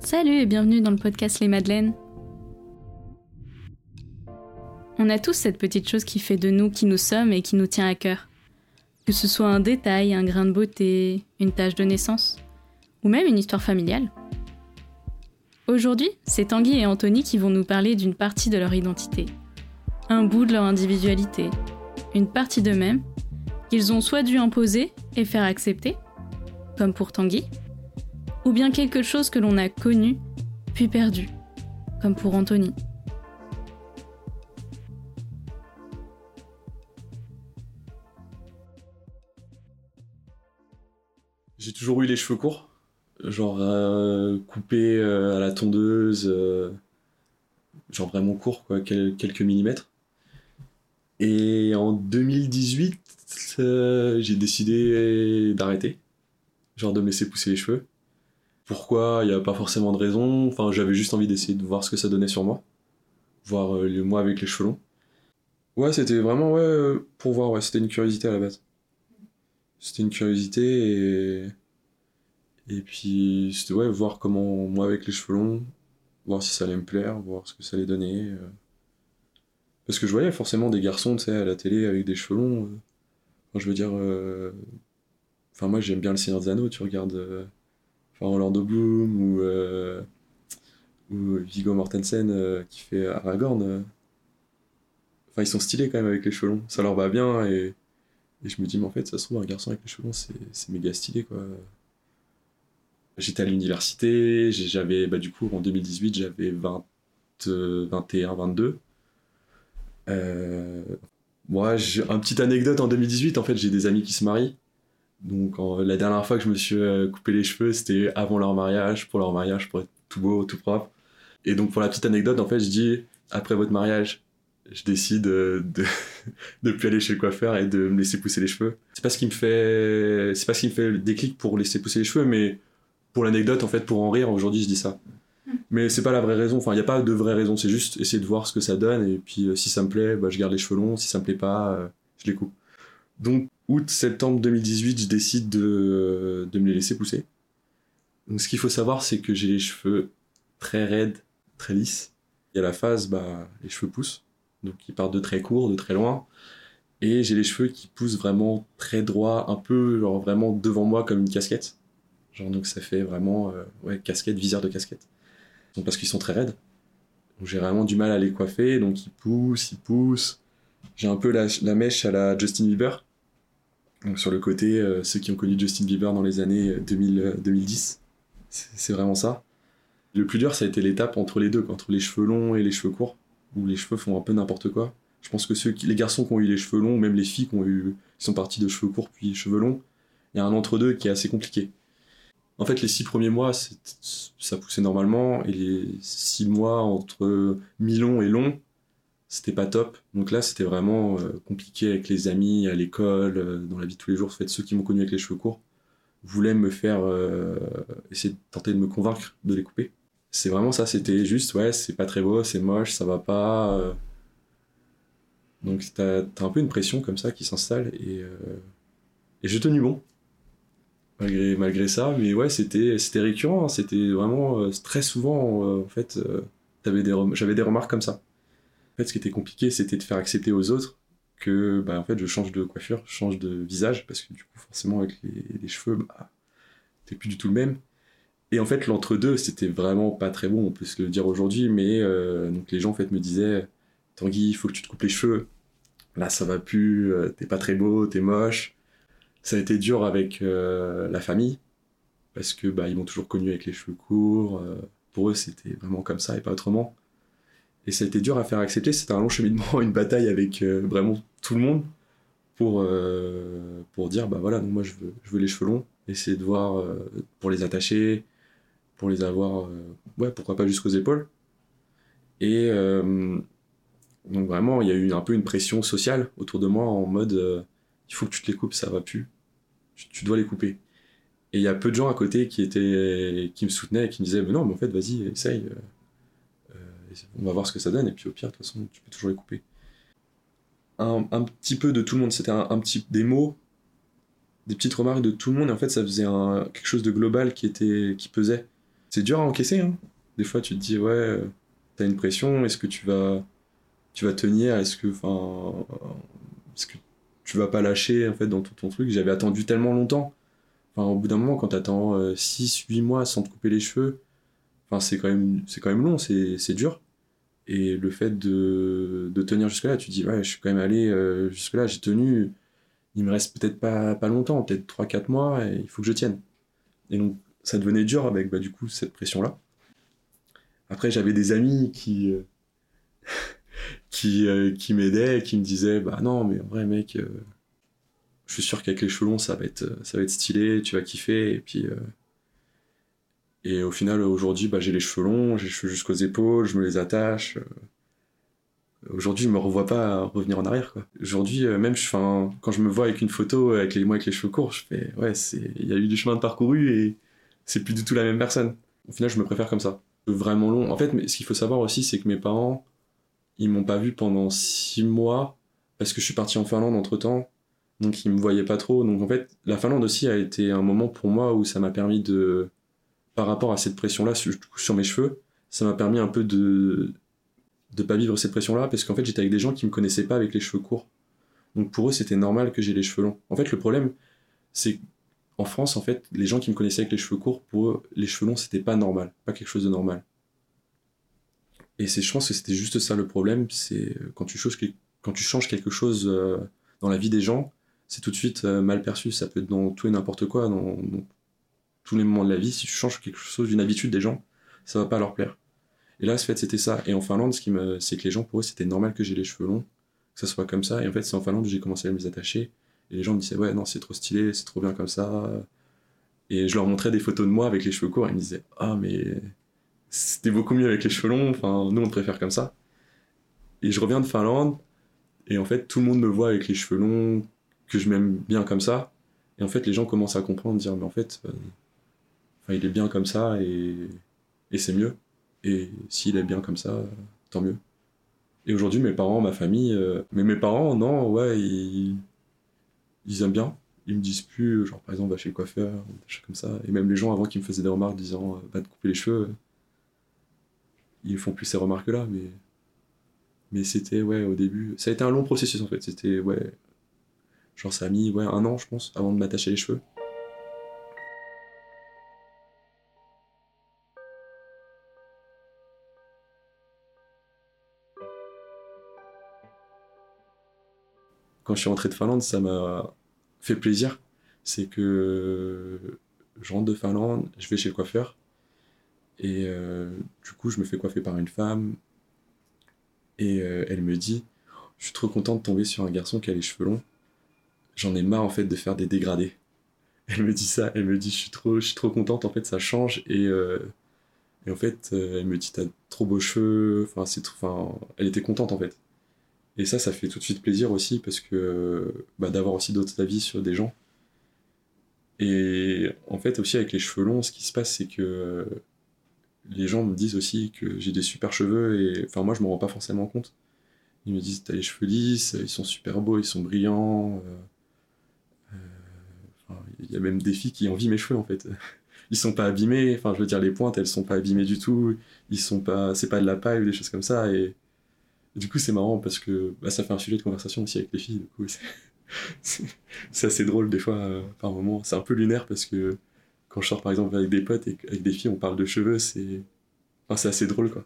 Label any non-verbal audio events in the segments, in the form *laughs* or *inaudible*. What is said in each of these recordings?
Salut et bienvenue dans le podcast Les Madeleines. On a tous cette petite chose qui fait de nous qui nous sommes et qui nous tient à cœur. Que ce soit un détail, un grain de beauté, une tâche de naissance, ou même une histoire familiale. Aujourd'hui, c'est Tanguy et Anthony qui vont nous parler d'une partie de leur identité, un bout de leur individualité, une partie d'eux-mêmes qu'ils ont soit dû imposer et faire accepter, comme pour Tanguy, ou bien quelque chose que l'on a connu puis perdu, comme pour Anthony. J'ai toujours eu les cheveux courts, genre euh, coupés euh, à la tondeuse, euh, genre vraiment court, quoi, quelques millimètres. Et en 2018, j'ai décidé d'arrêter, genre de me laisser pousser les cheveux. Pourquoi Il n'y a pas forcément de raison. Enfin, j'avais juste envie d'essayer de voir ce que ça donnait sur moi. Voir euh, le moi avec les cheveux longs. Ouais, c'était vraiment, ouais, pour voir, ouais, c'était une curiosité à la base. C'était une curiosité et. Et puis, c'était, ouais, voir comment, moi avec les cheveux longs, voir si ça allait me plaire, voir ce que ça allait donner. Euh. Parce que je voyais forcément des garçons, tu sais, à la télé avec des cheveux longs. Euh. Enfin, je veux dire. Enfin, moi, j'aime bien le Seigneur des Anneaux, tu regardes enfin Orlando Bloom ou, euh, ou Viggo Mortensen euh, qui fait Aragorn. Euh. Enfin, ils sont stylés quand même avec les cheveux ça leur va bien et, je me dis, mais en fait, ça se trouve, un garçon avec les cheveux c'est méga stylé quoi. J'étais à l'université, j'avais, bah, du coup, en 2018, j'avais 20, 21, 22. Euh, moi, j'ai une petite anecdote en 2018, en fait, j'ai des amis qui se marient. Donc la dernière fois que je me suis euh, coupé les cheveux, c'était avant leur mariage, pour leur mariage, pour être tout beau, tout propre. Et donc pour la petite anecdote, en fait, je dis, après votre mariage, je décide de, *laughs* de plus aller chez le coiffeur et de me laisser pousser les cheveux. C'est pas ce qui me fait, c'est pas ce qui me fait le déclic pour laisser pousser les cheveux, mais pour l'anecdote, en fait, pour en rire, aujourd'hui, je dis ça. Mais c'est pas la vraie raison, enfin, il n'y a pas de vraie raison, c'est juste essayer de voir ce que ça donne, et puis euh, si ça me plaît, bah, je garde les cheveux longs, si ça me plaît pas, euh, je les coupe. Donc, août-septembre 2018, je décide de, de, me les laisser pousser. Donc, ce qu'il faut savoir, c'est que j'ai les cheveux très raides, très lisses. Il y a la phase, bah, les cheveux poussent. Donc, ils partent de très court, de très loin. Et j'ai les cheveux qui poussent vraiment très droit, un peu, genre vraiment devant moi comme une casquette. Genre, donc ça fait vraiment, euh, ouais, casquette, visière de casquette. Donc, parce qu'ils sont très raides. Donc, j'ai vraiment du mal à les coiffer. Donc, ils poussent, ils poussent. J'ai un peu la, la mèche à la Justin Bieber donc sur le côté, euh, ceux qui ont connu Justin Bieber dans les années 2000, 2010, euh, c'est vraiment ça. Le plus dur, ça a été l'étape entre les deux, entre les cheveux longs et les cheveux courts, où les cheveux font un peu n'importe quoi. Je pense que ceux qui, les garçons qui ont eu les cheveux longs, même les filles qui, ont eu, qui sont partis de cheveux courts puis cheveux longs, il y a un entre-deux qui est assez compliqué. En fait, les six premiers mois, ça poussait normalement, et les six mois entre mi-long et long, c'était pas top. Donc là, c'était vraiment euh, compliqué avec les amis, à l'école, euh, dans la vie de tous les jours. En fait, ceux qui m'ont connu avec les cheveux courts voulaient me faire euh, essayer de tenter de me convaincre de les couper. C'est vraiment ça, c'était juste, ouais, c'est pas très beau, c'est moche, ça va pas. Donc t'as as un peu une pression comme ça qui s'installe et, et j'ai tenu bon. Malgré, malgré ça, mais ouais, c'était récurrent, hein. c'était vraiment très souvent, en fait, j'avais des, des remarques comme ça fait, ce qui était compliqué, c'était de faire accepter aux autres que bah, fait, je change de coiffure, je change de visage, parce que du coup, forcément, avec les, cheveux, bah, t'es plus du tout le même. Et en fait, l'entre-deux, c'était vraiment pas très bon, on peut se le dire aujourd'hui, mais euh, les gens en me disaient Tanguy, il faut que tu te coupes les cheveux. Là, ça va plus, euh, t'es pas très beau, t'es moche. Ça a été dur avec euh, la famille, parce que bah, ils m'ont toujours connu avec les cheveux courts. pour eux, c'était vraiment comme ça et pas autrement. Et ça a été dur à faire accepter. C'était un long cheminement, *laughs* une bataille avec euh, vraiment tout le monde pour, euh, pour dire bah voilà, moi je veux, je veux les cheveux longs, essayer de voir euh, pour les attacher, pour les avoir, ouais, pourquoi pas jusqu'aux épaules. Et donc vraiment, il y a eu un peu une pression sociale autour de moi en mode il faut que tu te les coupes, ça va plus, tu, dois les couper. Et il y a peu de gens à côté qui étaient qui me soutenaient et qui me disaient mais non, mais en fait, vas-y, essaye on va voir ce que ça donne, et puis au pire, de toute façon, tu peux toujours les couper. Un, petit peu de tout le monde, c'était un, petit, des mots, des petites remarques de tout le monde, et en fait, ça faisait quelque chose de global qui, était, qui pesait. C'est dur à encaisser. Hein. Des fois, tu te dis, ouais, t'as une pression, est-ce que tu vas, tu vas tenir Est-ce que, enfin, est-ce que tu vas pas lâcher en fait dans tout ton truc? J'avais attendu tellement longtemps. Enfin, au bout d'un moment, quand t'attends 6, 8 mois sans te couper les cheveux, enfin, c'est quand même, c'est quand même long, c'est dur. Et le fait de, de tenir jusque-là, tu te dis, ouais, je suis quand même allé jusque-là, j'ai tenu il me reste peut-être pas, pas longtemps, peut-être 3-4 mois, et il faut que je tienne. Et donc, ça devenait dur avec, bah, du coup, cette pression-là. Après, j'avais des amis qui, euh, *laughs* qui, euh, qui m'aidaient, qui me disaient, bah non, mais en vrai, mec, euh, je suis sûr qu'avec les cheveux longs, ça va être, ça va être stylé, tu vas kiffer, et puis... et au final, aujourd'hui, bah, j'ai les cheveux longs, j'ai les cheveux jusqu'aux épaules, je me les attache. Aujourd'hui, je me revois pas revenir en arrière. Aujourd'hui, euh, même quand je me vois avec une photo avec les, moi avec les cheveux courts, je fais ouais, il y a eu du chemin de parcouru et c'est plus du tout la même personne. Au final, je me préfère comme ça. Vraiment long. En fait, mais ce qu'il faut savoir aussi, c'est que mes parents, ils m'ont pas vu pendant six mois parce que je suis parti en Finlande entre temps. Donc ils me voyaient pas trop. Donc en fait, la Finlande aussi a été un moment pour moi où ça m'a permis de, par rapport à cette pression-là sur, mes cheveux, ça m'a permis un peu de de pas vivre cette pression-là parce qu'en fait j'étais avec des gens qui me connaissaient pas avec les cheveux courts. Donc pour eux c'était normal que j'ai les cheveux longs. En fait le problème c'est en France en fait les gens qui me connaissaient avec les cheveux courts pour eux les cheveux longs c'était pas normal, pas quelque chose de normal. Et c'est je pense que c'était juste ça le problème, c'est euh, quand tu changes quelque chose euh, dans la vie des gens, c'est tout de suite euh, mal perçu, ça peut être dans tout et n'importe quoi tous les moments de la vie, si tu changes quelque chose d'une habitude des gens, ça va pas leur plaire. Et là, en fait, c'était ça. Et en Finlande, ce qui me, c'est que les gens, pour eux, c'était normal que j'ai les cheveux longs, que ça soit comme ça. Et en fait, c'est en Finlande où j'ai commencé à les attacher. Et les gens me disaient, ouais, non, c'est trop stylé, c'est trop bien comme ça. Et je leur montrais des photos de moi avec les cheveux courts. Et ils me disaient, ah, mais c'était beaucoup mieux avec les cheveux longs. Enfin, nous, on préfère comme ça. Et je reviens de Finlande. Et en fait, tout le monde me voit avec les cheveux longs, que je m'aime bien comme ça. Et en fait, les gens commencent à comprendre, dire, mais en fait, euh, il est bien comme ça et, c'est mieux. Et s'il est bien comme ça, tant mieux. Et aujourd'hui, mes parents, ma famille, euh, mais mes parents, non, ouais, ils, aiment bien. Ils me disent plus, genre par exemple, va chez le coiffeur, des choses comme ça. Et même les gens avant qui me faisaient des remarques disant, euh, va te couper les cheveux, ils font plus ces remarques-là, mais. Mais c'était, ouais, au début. Ça a été un long processus en fait. C'était, ouais. Genre, ça a mis, ouais, un an, je pense, avant de m'attacher les cheveux. Quand je suis rentré de Finlande, ça m'a fait plaisir. C'est que je rentre de Finlande, je vais chez le coiffeur. Et euh, du coup, je me fais coiffer par une femme. Et euh, elle me dit Je suis trop content de tomber sur un garçon qui a les cheveux longs. J'en ai marre en fait de faire des dégradés. Elle me dit ça, elle me dit Je suis trop, je suis trop contente, en fait, ça change. Et, euh, et en fait, elle me dit T'as trop beaux cheveux. Enfin, c'est enfin, elle était contente en fait. Et ça, ça fait tout de suite plaisir aussi parce que bah, d'avoir aussi d'autres avis sur des gens. Et en fait, aussi avec les cheveux longs, ce qui se passe, c'est que les gens me disent aussi que j'ai des super cheveux et enfin, moi, je me rends pas forcément compte. Ils me disent, t'as les cheveux lisses, ils sont super beaux, ils sont brillants. Euh, euh, il y a même des filles qui envient mes cheveux en fait. *laughs* Ils sont pas abîmés, enfin je veux dire les pointes elles sont pas abîmées du tout, ils sont pas, c'est pas de la paille ou des choses comme ça du coup, c'est marrant parce que bah, ça fait un sujet de conversation aussi avec les filles. Du coup, *laughs* c'est assez drôle des fois, euh, par moments. C'est un peu lunaire parce que quand je sors par exemple avec des potes et avec des filles, on parle de cheveux, c'est enfin, assez drôle quoi.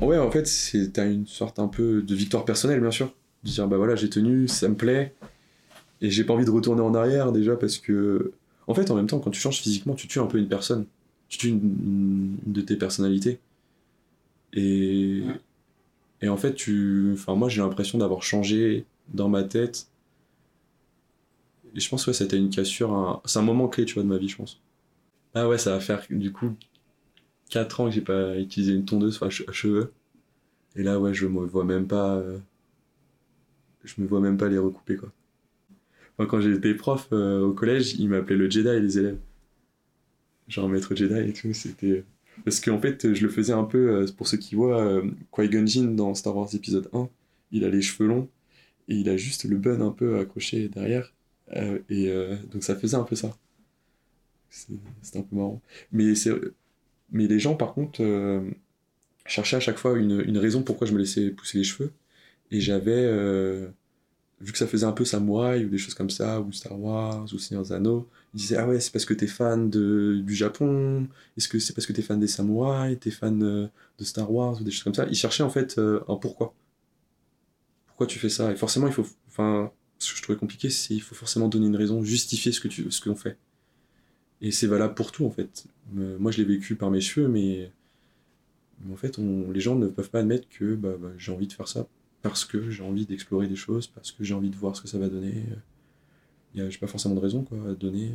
Ouais, en fait, c'est une sorte un peu de victoire personnelle, bien sûr. De dire, bah voilà, j'ai tenu, ça me plaît, et j'ai pas envie de retourner en arrière déjà parce que. En fait, en même temps, quand tu changes physiquement, tu tues un peu une personne. Tu tues une, de tes personnalités. Et. Et en fait, tu... enfin, moi, j'ai l'impression d'avoir changé dans ma tête. Et je pense que c'était une cassure. C'est un moment clé, tu vois, de ma vie, je pense. Ah ouais, ça va faire du coup 4 ans que j'ai pas utilisé une tondeuse à cheveux. Et là, ouais, je me vois même pas. Euh, je me vois même pas les recouper, quoi. quand j'étais prof euh, au collège, ils m'appelaient le Jedi, les élèves. Genre maître Jedi et tout, c'était. Parce qu'en fait, je le faisais un peu, euh, pour ceux qui voient, euh, Qui-Gon Jinn dans Star Wars épisode 1, il a les cheveux longs et il a juste le bun un peu accroché derrière. Euh, et donc ça faisait un peu ça. C'était un peu marrant. Mais, mais les gens, par contre, cherchaient à chaque fois une, une, raison pourquoi je me laissais pousser les cheveux. Et j'avais, vu que ça faisait un peu samouraï ou des choses comme ça, ou Star Wars, ou Seigneur Zano, ils disaient Ah ouais, c'est parce que t'es fan de, du Japon Est-ce que c'est parce que t'es fan des samouraïs T'es fan de, de, Star Wars ou des choses comme ça? Ils cherchaient en fait un pourquoi. Pourquoi tu fais ça? Et forcément, il faut. Enfin, ce que je trouvais compliqué, c'est qu'il faut forcément donner une raison, justifier ce que tu, ce qu'on fait. Et c'est valable pour tout en fait. Euh, moi, je l'ai vécu par mes cheveux, mais, en fait, on, les gens ne peuvent pas admettre que bah, bah, j'ai envie de faire ça parce que j'ai envie d'explorer des choses, parce que j'ai envie de voir ce que ça va donner. J'ai pas forcément de raison quoi à donner.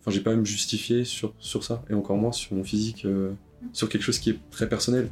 Enfin, j'ai pas à me justifier sur, sur ça, et encore moins sur mon physique, euh, sur quelque chose qui est très personnel.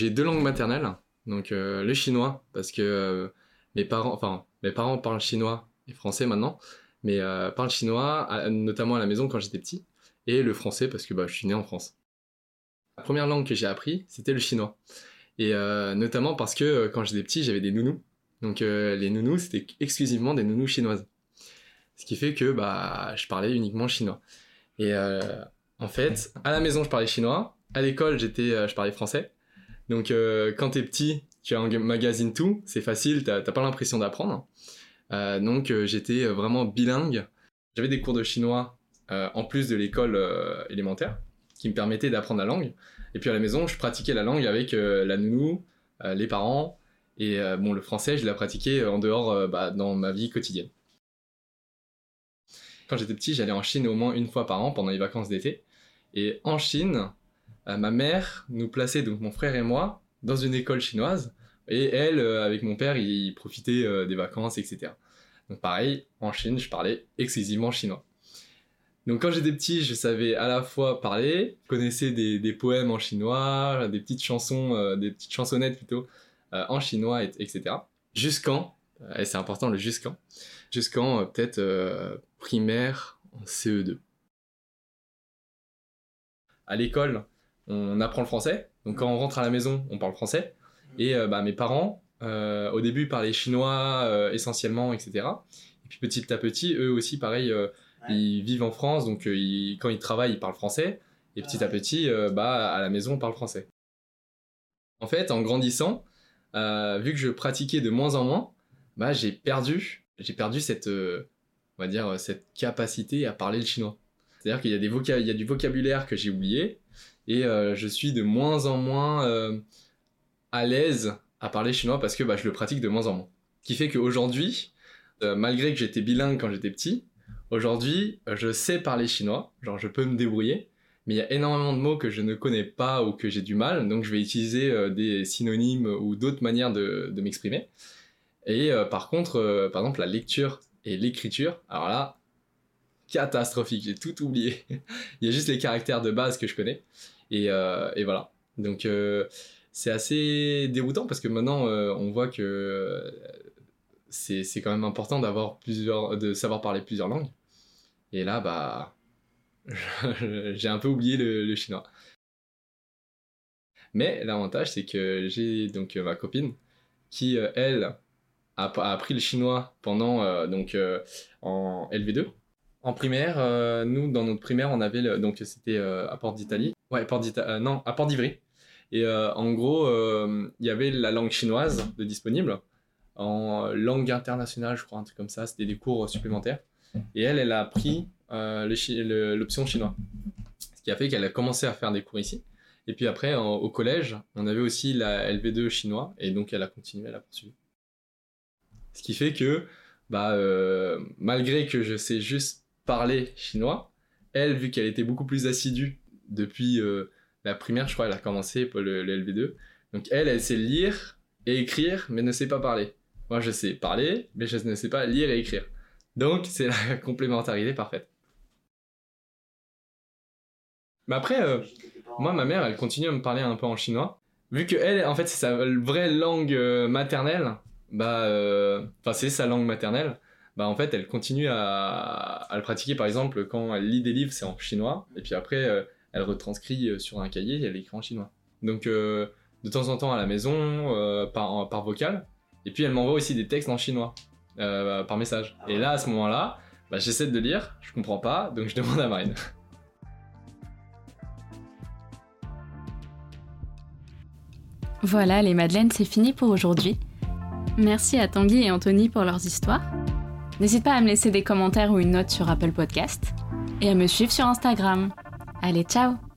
J'ai deux langues maternelles, donc euh, le chinois parce que euh, mes parents, enfin mes parents parlent chinois et français maintenant, mais euh, parlent chinois notamment à la maison quand j'étais petit, et le français parce que bah, je suis né en France. La première langue que j'ai appris c'était le chinois, et notamment parce que quand j'étais petit j'avais des nounous, donc les nounous c'était exclusivement des nounous chinoises, ce qui fait que bah je parlais uniquement chinois. Et en fait, à la maison je parlais chinois, à l'école j'étais, je parlais français. Donc euh, quand t'es petit, tu magazine tout, c'est facile, t'as pas l'impression d'apprendre. Euh, donc euh, j'étais vraiment bilingue. J'avais des cours de chinois en plus de l'école élémentaire qui me permettaient d'apprendre la langue. Et puis à la maison, je pratiquais la langue avec la nounou, les parents. Et bon, le français, je l'ai pratiqué en dehors bah, dans ma vie quotidienne. Quand j'étais petit, j'allais en Chine au moins une fois par an pendant les vacances d'été. Et en Chine, ma mère nous plaçait, donc mon frère et moi, dans une école chinoise. Et elle, euh, avec mon père, ils profitaient euh, des vacances, etc. Donc pareil, en Chine, je parlais exclusivement chinois. Donc quand j'étais petit, je savais à la fois parler, connaissais des, des poèmes en chinois, des petites chansons, des petites chansonnettes plutôt, en chinois, etc. Jusqu'en, et c'est important le jusqu'en, jusqu'en peut-être primaire en CE2. À l'école, on apprend le français. Donc quand on rentre à la maison, on parle français. Et euh, bah, mes parents, euh, au début, parlaient chinois euh, essentiellement, etc. Et puis petit à petit, eux aussi, pareil, ils vivent en France, donc quand ils travaillent, ils parlent français. Et petit à petit, bah, à la maison, on parle français. En fait, en grandissant, vu que je pratiquais de moins en moins, bah, j'ai perdu, j'ai perdu cette, on va dire, cette capacité à parler le chinois. C'est-à-dire qu'il y a, des il y a du vocabulaire que j'ai oublié, et euh, je suis de moins en moins euh, à l'aise à parler chinois parce que bah, je le pratique de moins en moins. Ce qui fait qu'aujourd'hui, euh, malgré que j'étais bilingue quand j'étais petit, aujourd'hui je sais parler chinois, genre je peux me débrouiller, mais il y a énormément de mots que je ne connais pas ou que j'ai du mal, donc je vais utiliser des synonymes ou d'autres manières de, de m'exprimer. Et par contre, par exemple, la lecture et l'écriture, alors là, catastrophique, j'ai tout oublié. *laughs* il y a juste les caractères de base que je connais. Euh, et, voilà. Donc euh, c'est assez déroutant parce que maintenant euh, on voit que c'est quand même important d'avoir plusieurs, de savoir parler plusieurs langues. Et là, bah, *laughs* j'ai un peu oublié le, chinois. Mais l'avantage, c'est que j'ai donc ma copine qui, elle, a, appris le chinois pendant donc en LV2. En primaire, nous, dans notre primaire, on avait donc c'était à Porte d'Italie. Ouais, euh, à Port d'Ivry. Et euh, en gros, euh, il y avait la langue chinoise de disponible en langue internationale, je crois, un truc comme ça. C'était des cours supplémentaires. Et elle, elle a pris l'option chinois. Ce qui a fait qu'elle a commencé à faire des cours ici. Et puis après, au collège, on avait aussi la LV2 chinois. Et donc, elle a continué, elle a poursuivi. Ce qui fait que, bah, malgré que je sais juste parler chinois, elle, vu qu'elle était beaucoup plus assidue depuis euh, la primaire, je crois, elle a commencé pour le, LV2. Donc elle, elle sait lire et écrire, mais ne sait pas parler. Moi, je sais parler, mais je ne sais pas lire et écrire. Donc c'est la *laughs* complémentarité parfaite. Mais après, euh, moi, ma mère, elle continue à me parler un peu en chinois. Vu que elle, en fait, c'est sa vraie langue euh, maternelle, bah, enfin c'est sa langue maternelle. Bah en fait, elle continue à, le pratiquer. Par exemple, quand elle lit des livres, c'est en chinois, et puis après, elle retranscrit sur un cahier et elle écrit en chinois. Donc de temps en temps à la maison, par, par vocal, et puis elle m'envoie aussi des textes en chinois par message. Et là, à ce moment-là, bah, j'essaie de lire, je comprends pas, donc je demande à Marine. Voilà, les Madeleines, c'est fini pour aujourd'hui. Merci à Tanguy et Anthony pour leurs histoires. N'hésite pas à me laisser des commentaires ou une note sur Apple Podcast et à me suivre sur Instagram. Allez, ciao